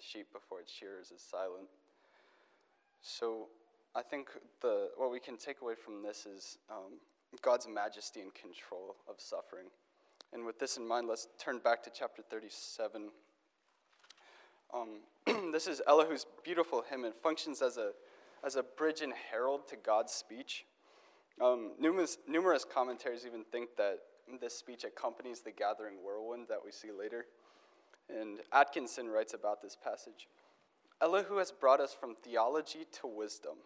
a sheep before its shearers is silent. So I think the, what we can take away from this is um, God's majesty and control of suffering. And with this in mind, let's turn back to chapter 37. Um, this is Elihu's beautiful hymn and functions as a, as a bridge and herald to God's speech. Um, numerous, numerous commentaries even think that this speech accompanies the gathering whirlwind that we see later. And Atkinson writes about this passage Elihu has brought us from theology to wisdom,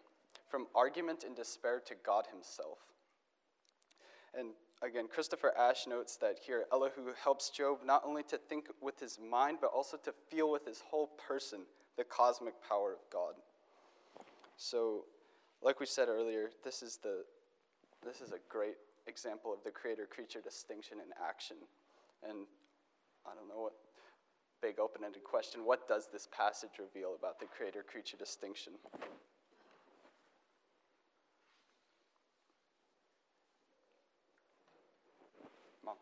from argument and despair to God himself. And again, Christopher Ash notes that here Elihu helps Job not only to think with his mind, but also to feel with his whole person the cosmic power of God. So, like we said earlier, this is, the, this is a great example of the creator creature distinction in action. And I don't know what big open ended question what does this passage reveal about the creator creature distinction? Mom.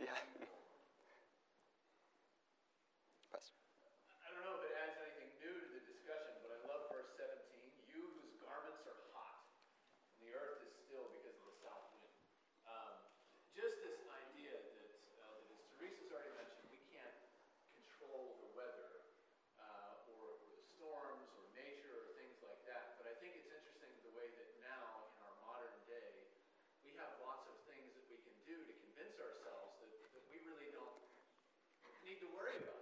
Yeah. to worry about.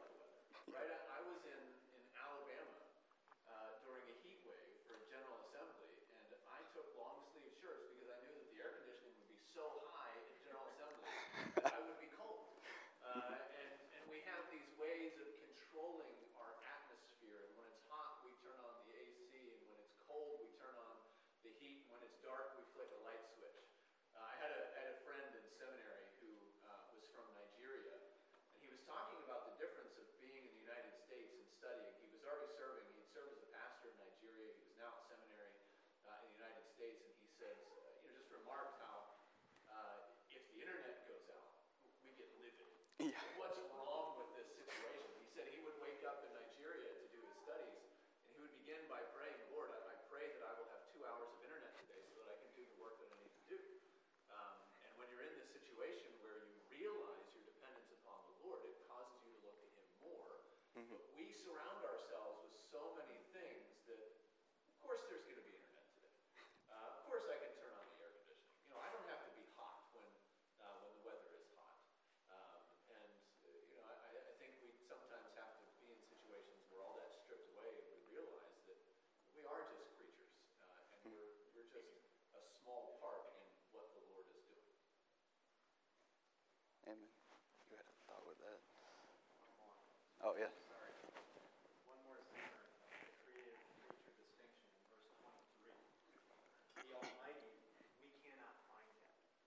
Him.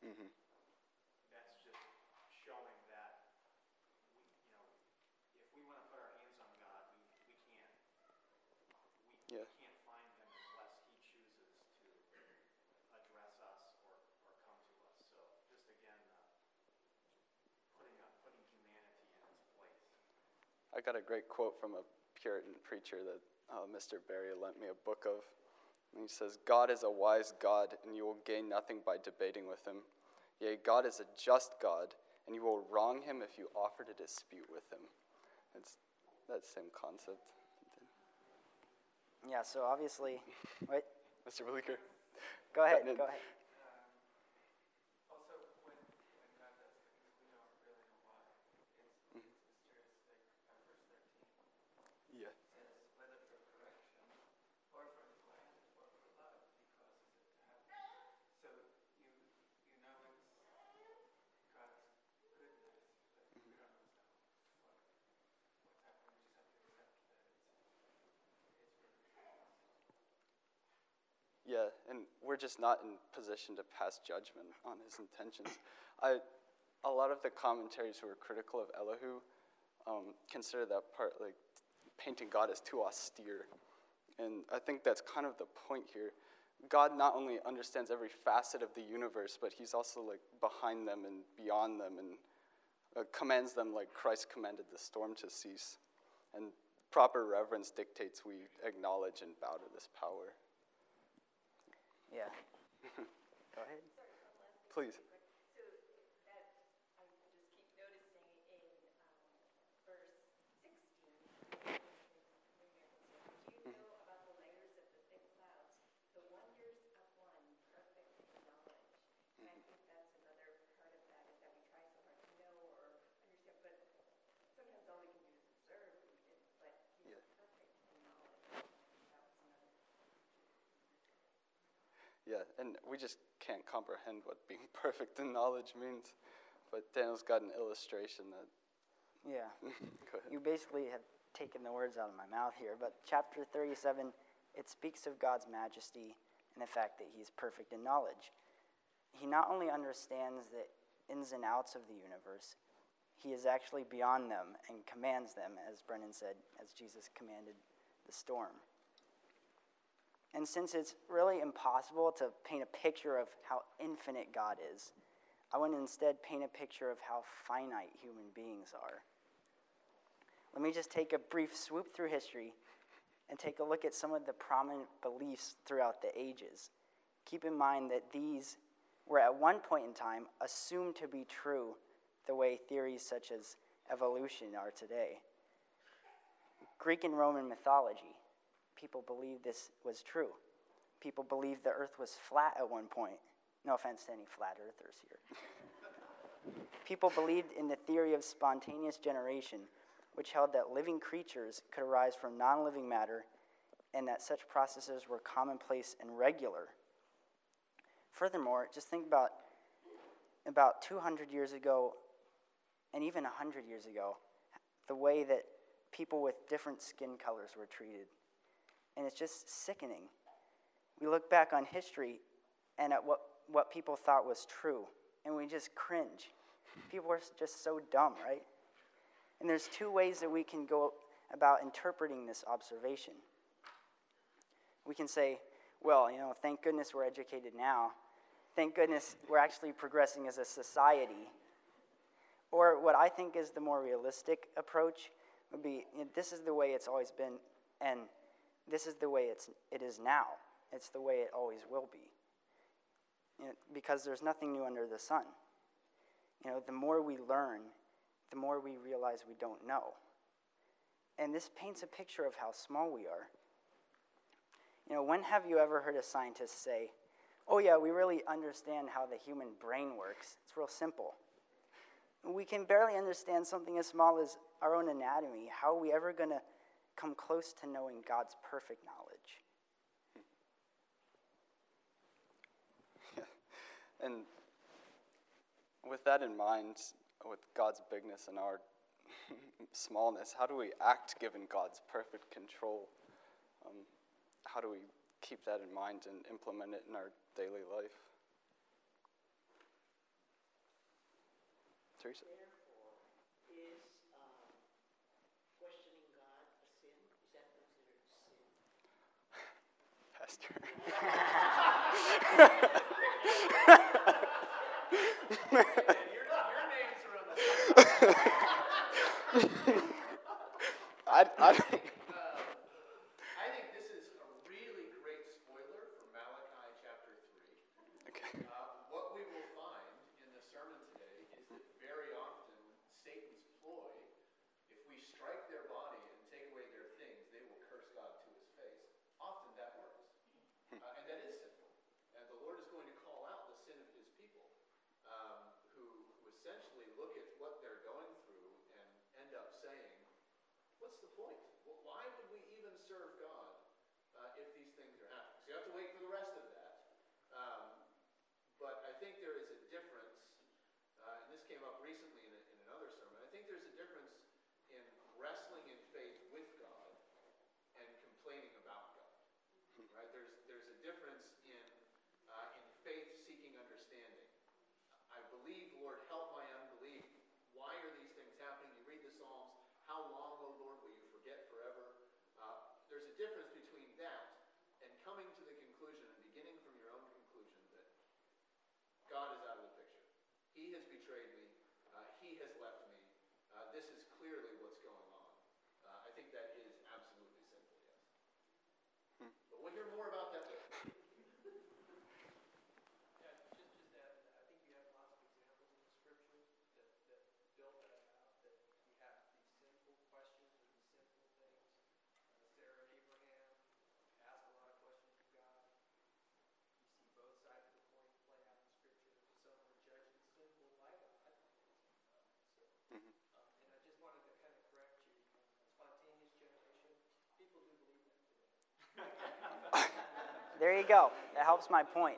hmm That's just showing that we, you know, if we want to put our hands on God, we, we can. We Yeah. can't find him unless he chooses to address us or, or come to us. So just again, uh, putting, uh, putting humanity in its place. I got a great quote from a Puritan preacher that uh, Mr. Barry lent me a book of. And he says, God is a wise God, and you will gain nothing by debating with him. Yea, God is a just God, and you will wrong him if you offer to dispute with him. It's that same concept. Yeah, so obviously, wait, Mr. Bleeker? go ahead, go ahead. Also, when, when God does things, we don't really know why. It's, it's mysterious, like, uh, verse thirteen Yeah. says, whether for correction, or for command, or for love, he causes it to happen. So you, you know it's God's goodness, but we don't know what, what's happening, we just have to accept that it's, it's for good. Yeah, and we're just not in position to pass judgment on his intentions. I, a lot of the commentaries who are critical of Elihu um, consider that part like painting God as too austere, and I think that's kind of the point here. God not only understands every facet of the universe, but He's also like behind them and beyond them, and uh, commands them like Christ commanded the storm to cease. And proper reverence dictates we acknowledge and bow to this power. Yeah. Go ahead. Please. So that, I just keep noticing in um, verse 16, do you know about the layers of the thick clouds, the wonders of one perfect in knowledge? And I think that's another part of that, is that we try so hard to know or understand, but sometimes all we can do is observe, and- but he's Yeah. perfect in knowledge. That was another Yeah, and we just can't comprehend what being perfect in knowledge means. But Daniel's got an illustration that. Yeah. Go ahead. You basically have taken the words out of my mouth here, but chapter 37, it speaks of God's majesty and the fact that he's perfect in knowledge. He not only understands the ins and outs of the universe, he is actually beyond them and commands them, as Brennan said, as Jesus commanded the storm. And since it's really impossible to paint a picture of how infinite God is, I want to instead paint a picture of how finite human beings are. Let me just take a brief swoop through history and take a look at some of the prominent beliefs throughout the ages. Keep in mind that these were at one point in time assumed to be true the way theories such as evolution are today. Greek and Roman mythology, people believed this was true. People believed the earth was flat at one point. No offense to any flat earthers here. People believed in the theory of spontaneous generation, which held that living creatures could arise from non living matter and that such processes were commonplace and regular. Furthermore, just think about about 200 years ago and even 100 years ago, the way that people with different skin colors were treated. And it's just sickening. We look back on history and at what, what people thought was true, and we just cringe. People are just so dumb, right? And there's two ways that we can go about interpreting this observation. We can say, well, you know, thank goodness we're educated now. Thank goodness we're actually progressing as a society. Or what I think is the more realistic approach would be you know, this is the way it's always been, and this is the way it's, it is now. It's the way it always will be. You know, because there's nothing new under the sun. You know, the more we learn, the more we realize we don't know. And this paints a picture of how small we are. You know, when have you ever heard a scientist say, oh, yeah, we really understand how the human brain works? It's real simple. We can barely understand something as small as our own anatomy. How are we ever going to come close to knowing God's perfect knowledge. and with that in mind, with God's bigness and our smallness, how do we act given God's perfect control? Um, how do we keep that in mind and implement it in our daily life? Teresa? pastor. I, I, trade there you go. That helps my point.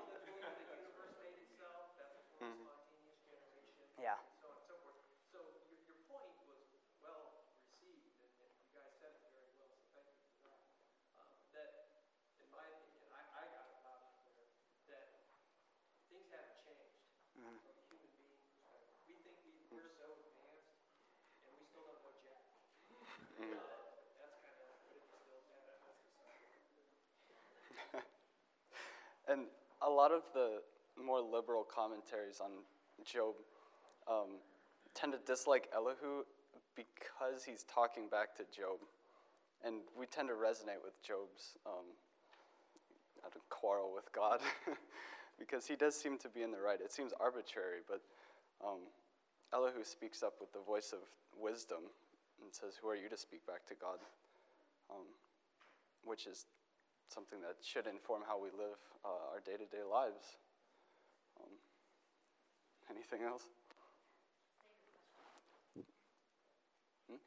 And a lot of the more liberal commentaries on Job um, tend to dislike Elihu because he's talking back to Job. And we tend to resonate with Job's, um, I don't quarrel with God, because he does seem to be in the right. It seems arbitrary, but um, Elihu speaks up with the voice of wisdom and says, Who are you to speak back to God? Um, which is something that should inform how we live uh, our day to day lives. Um, anything else? Hmm?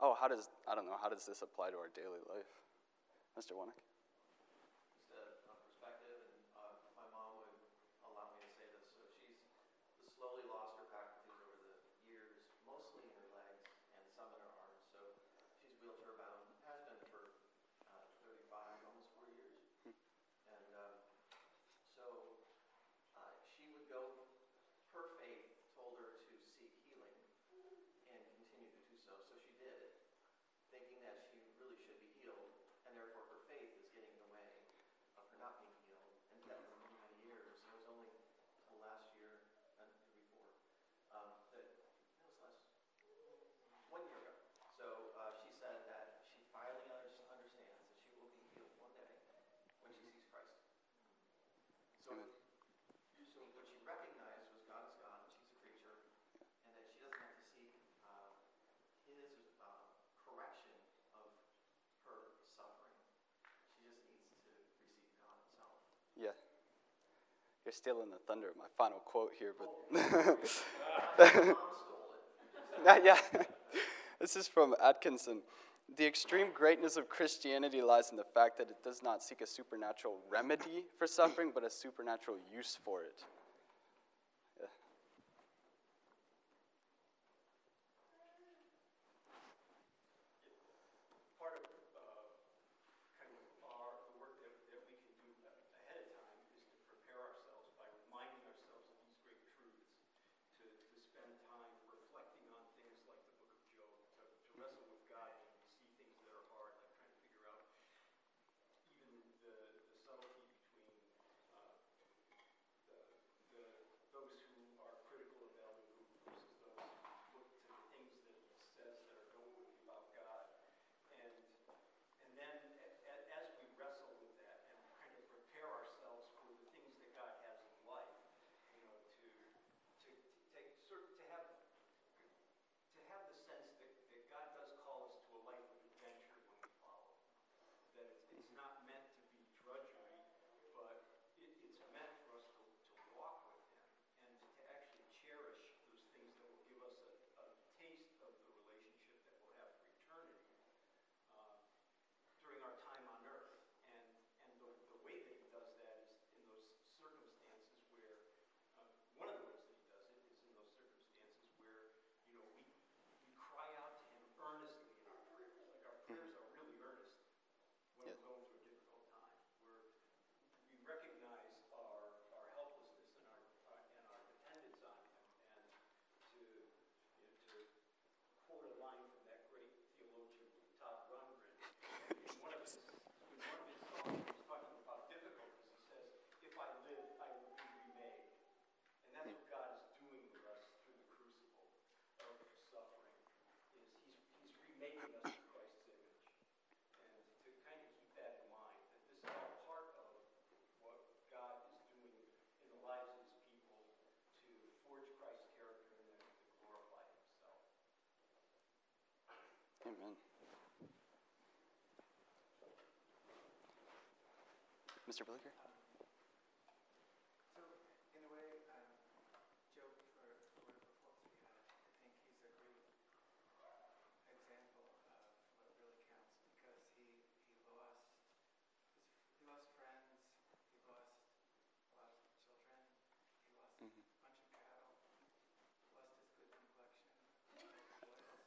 Oh, how does, I don't know, how does this apply to our daily life? Mr. Wanick? So, so what she recognized was God is God and she's a creature, yeah. and that she doesn't have to seek uh, His uh, correction of her suffering. She just needs to receive God Himself. Yeah. You're stealing the thunder of my final quote here, but. Oh. Uh, yeah. this is from Atkinson. The extreme greatness of Christianity lies in the fact that it does not seek a supernatural remedy for suffering, but a supernatural use for it. Mr. Blicker? So, in a way, um, Job, for whatever faults he had, I think he's a great example of what really counts because he, he lost his, he lost friends, he lost a lot of children, he lost Mhm. a bunch of cattle, lost his good complexion, lost his boils.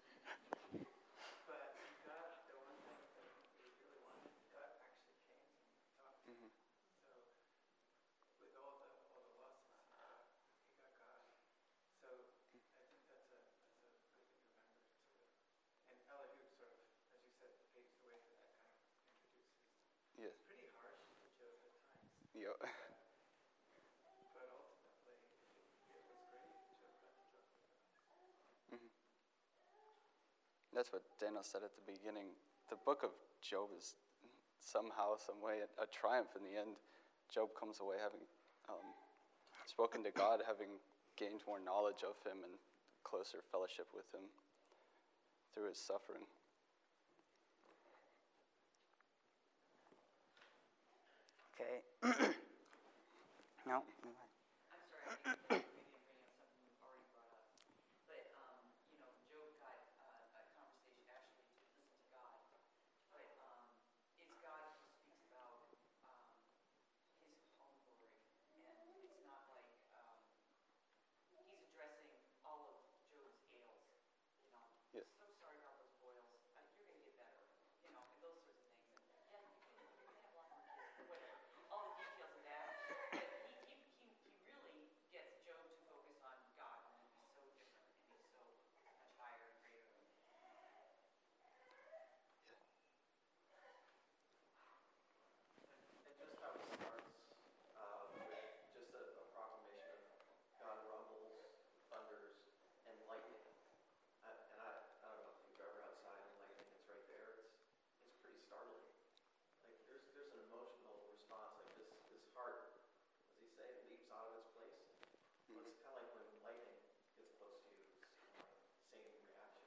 But he got the one thing that he really wanted. God actually came and talked to him. Mhm. So with all the all the losses, he got, he got God. So I think that's a that's a good thing to remember too. And Elihu sort of, as you said, paves the way for that kind of introduces. Yeah. It's pretty harsh to Job at times, Yeah. but ultimately it, it was great. Job got to talk God. That's what Daniel said at the beginning. The book of Job is somehow, some way, a triumph in the end. Job comes away having um, spoken to God, having gained more knowledge of Him and closer fellowship with Him through his suffering. Okay. no. I'm sorry, I didn't maybe I'm bringing up something you've already brought up. But, um, you know, Job got uh, a conversation actually to listen to God. But um, it's God who speaks about um, his own glory. And it's not like um, he's addressing all of Job's ails, you know. Yeah. So sorry about those boils. Uh, you're going to get better, you know, and those sorts of things. And yeah, you can, you're going to have a lot more kids, but whatever. All the details of that. But he, he, he, he really gets Job to focus on God and he's so different and he's so much higher and greater than And just how it starts uh, with just a, a proclamation of God rumbles, thunders, and lightning. Uh, and I, I don't know if you've ever outside and lightning is right there. It's it's pretty startling. Like there's there's an emotional response. Like this this heart, as he say, leaps out of its place. Well, it's kind of like when lightning gets close to you. It's kind of like same reaction.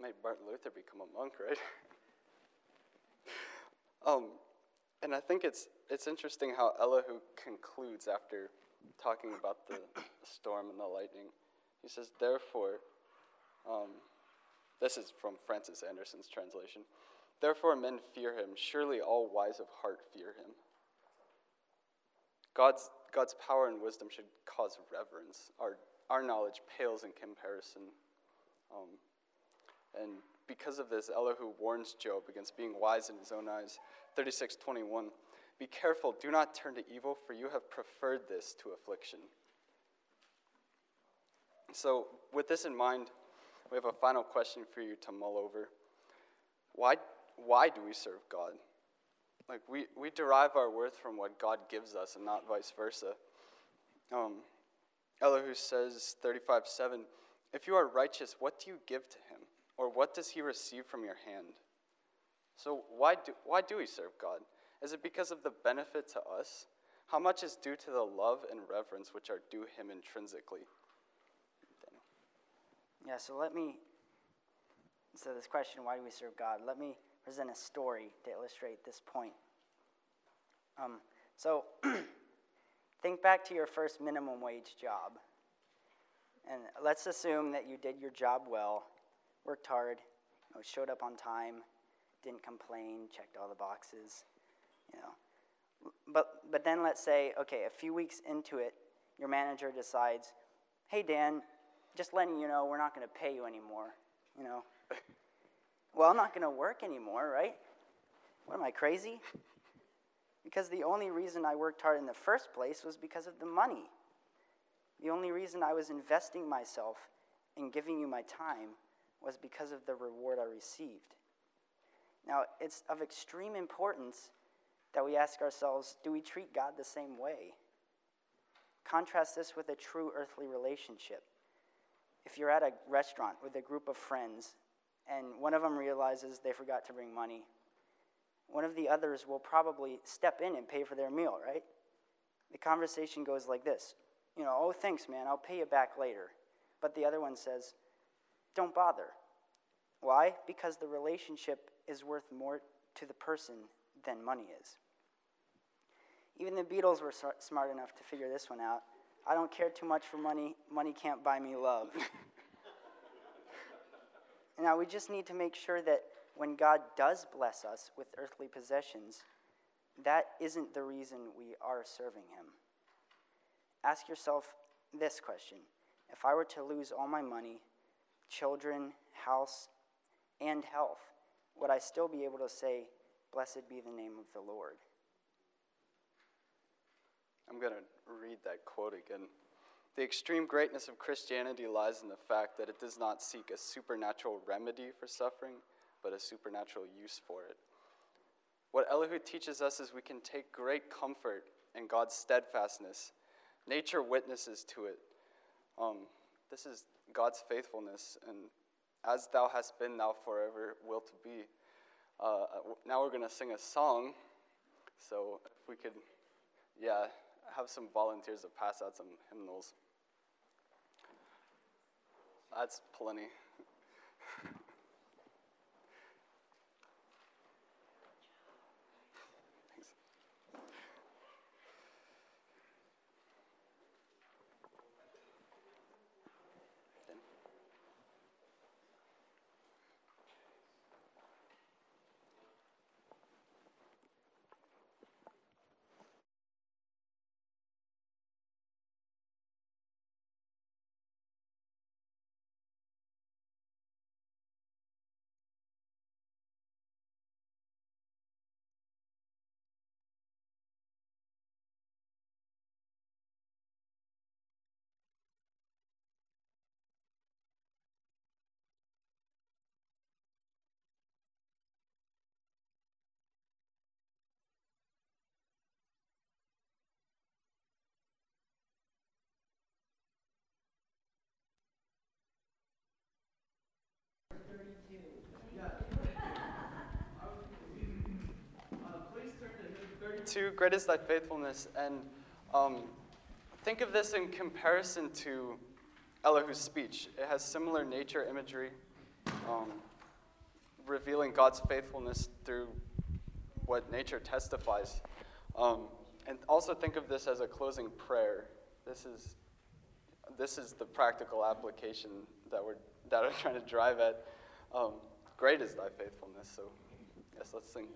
Made Martin Luther become a monk, right? um, and I think it's it's interesting how Elihu concludes after talking about the storm and the lightning. He says, "Therefore, um, this is from Francis Andersen's translation. Therefore, men fear him. Surely all wise of heart fear him. God's God's power and wisdom should cause reverence. Our our knowledge pales in comparison." Um, and because of this, Elihu warns Job against being wise in his own eyes. 36:21. Be careful, do not turn to evil, for you have preferred this to affliction. So, with this in mind, we have a final question for you to mull over. Why, why do we serve God? Like, we, we derive our worth from what God gives us and not vice versa. Um, Elihu says, 35 7, if you are righteous, what do you give to him? Or what does he receive from your hand? So, why do, why do we serve God? Is it because of the benefit to us? How much is due to the love and reverence which are due him intrinsically? Yeah, so let me. So, this question, why do we serve God? Let me present a story to illustrate this point. Um, so, think back to your first minimum wage job. And let's assume that you did your job well, worked hard, you know, showed up on time, didn't complain, checked all the boxes, you know. But, but then let's say, okay, a few weeks into it, your manager decides, hey, Dan, just letting you know we're not going to pay you anymore, you know. well, I'm not going to work anymore, right? What am I, crazy? Because the only reason I worked hard in the first place was because of the money. The only reason I was investing myself in giving you my time was because of the reward I received. Now, it's of extreme importance that we ask ourselves do we treat God the same way? Contrast this with a true earthly relationship. If you're at a restaurant with a group of friends and one of them realizes they forgot to bring money. One of the others will probably step in and pay for their meal, right? The conversation goes like this You know, oh, thanks, man, I'll pay you back later. But the other one says, Don't bother. Why? Because the relationship is worth more to the person than money is. Even the Beatles were smart enough to figure this one out. I don't care too much for money. Money can't buy me love. now, we just need to make sure that when God does bless us with earthly possessions, that isn't the reason we are serving Him. Ask yourself this question If I were to lose all my money, children, house, and health, would I still be able to say, Blessed be the name of the Lord? I'm going to read that quote again. The extreme greatness of Christianity lies in the fact that it does not seek a supernatural remedy for suffering, but a supernatural use for it. What Elihu teaches us is we can take great comfort in God's steadfastness. Nature witnesses to it. Um, this is God's faithfulness, and as thou hast been, thou forever wilt to be. Uh, now we're going to sing a song. So if we could, yeah, have some volunteers to pass out some hymnals. That's plenty. Great is thy faithfulness. And um, think of this in comparison to Elihu's speech. It has similar nature imagery, um, revealing God's faithfulness through what nature testifies. Um, and also think of this as a closing prayer. This is, this is the practical application that we're, that we're trying to drive at. Um, great is thy faithfulness. So, yes, let's sing.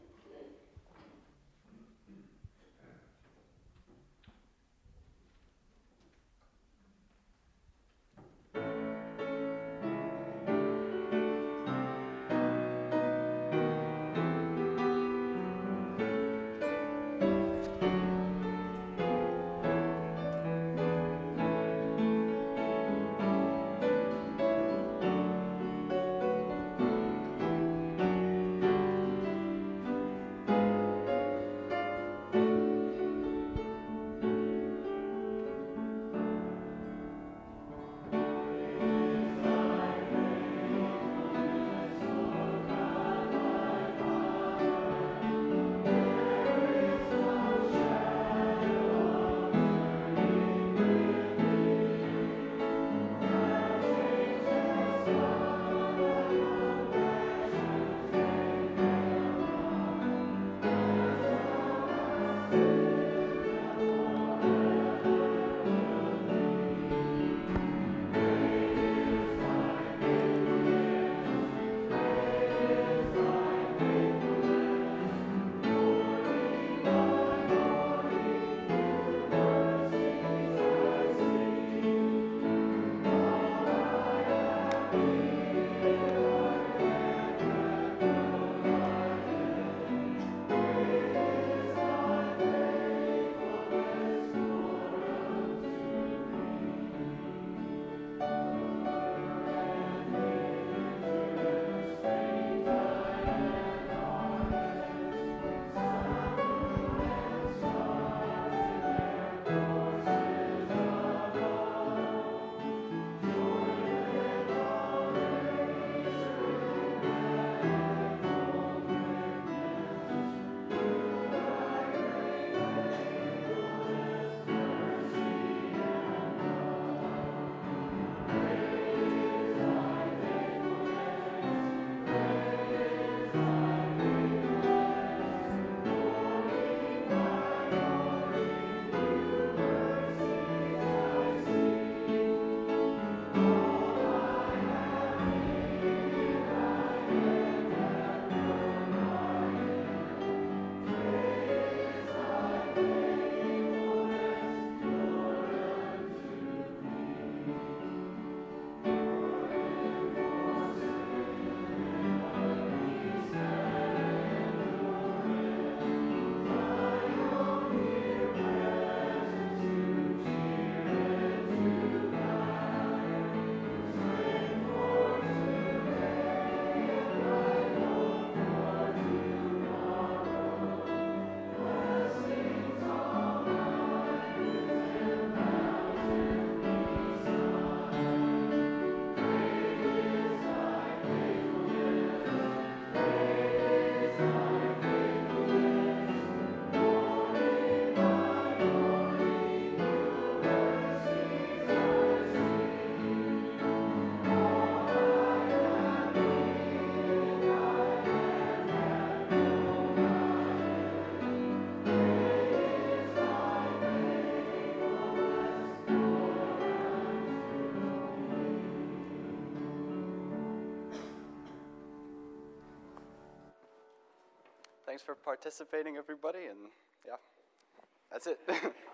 Thanks for participating, everybody. And yeah, that's it.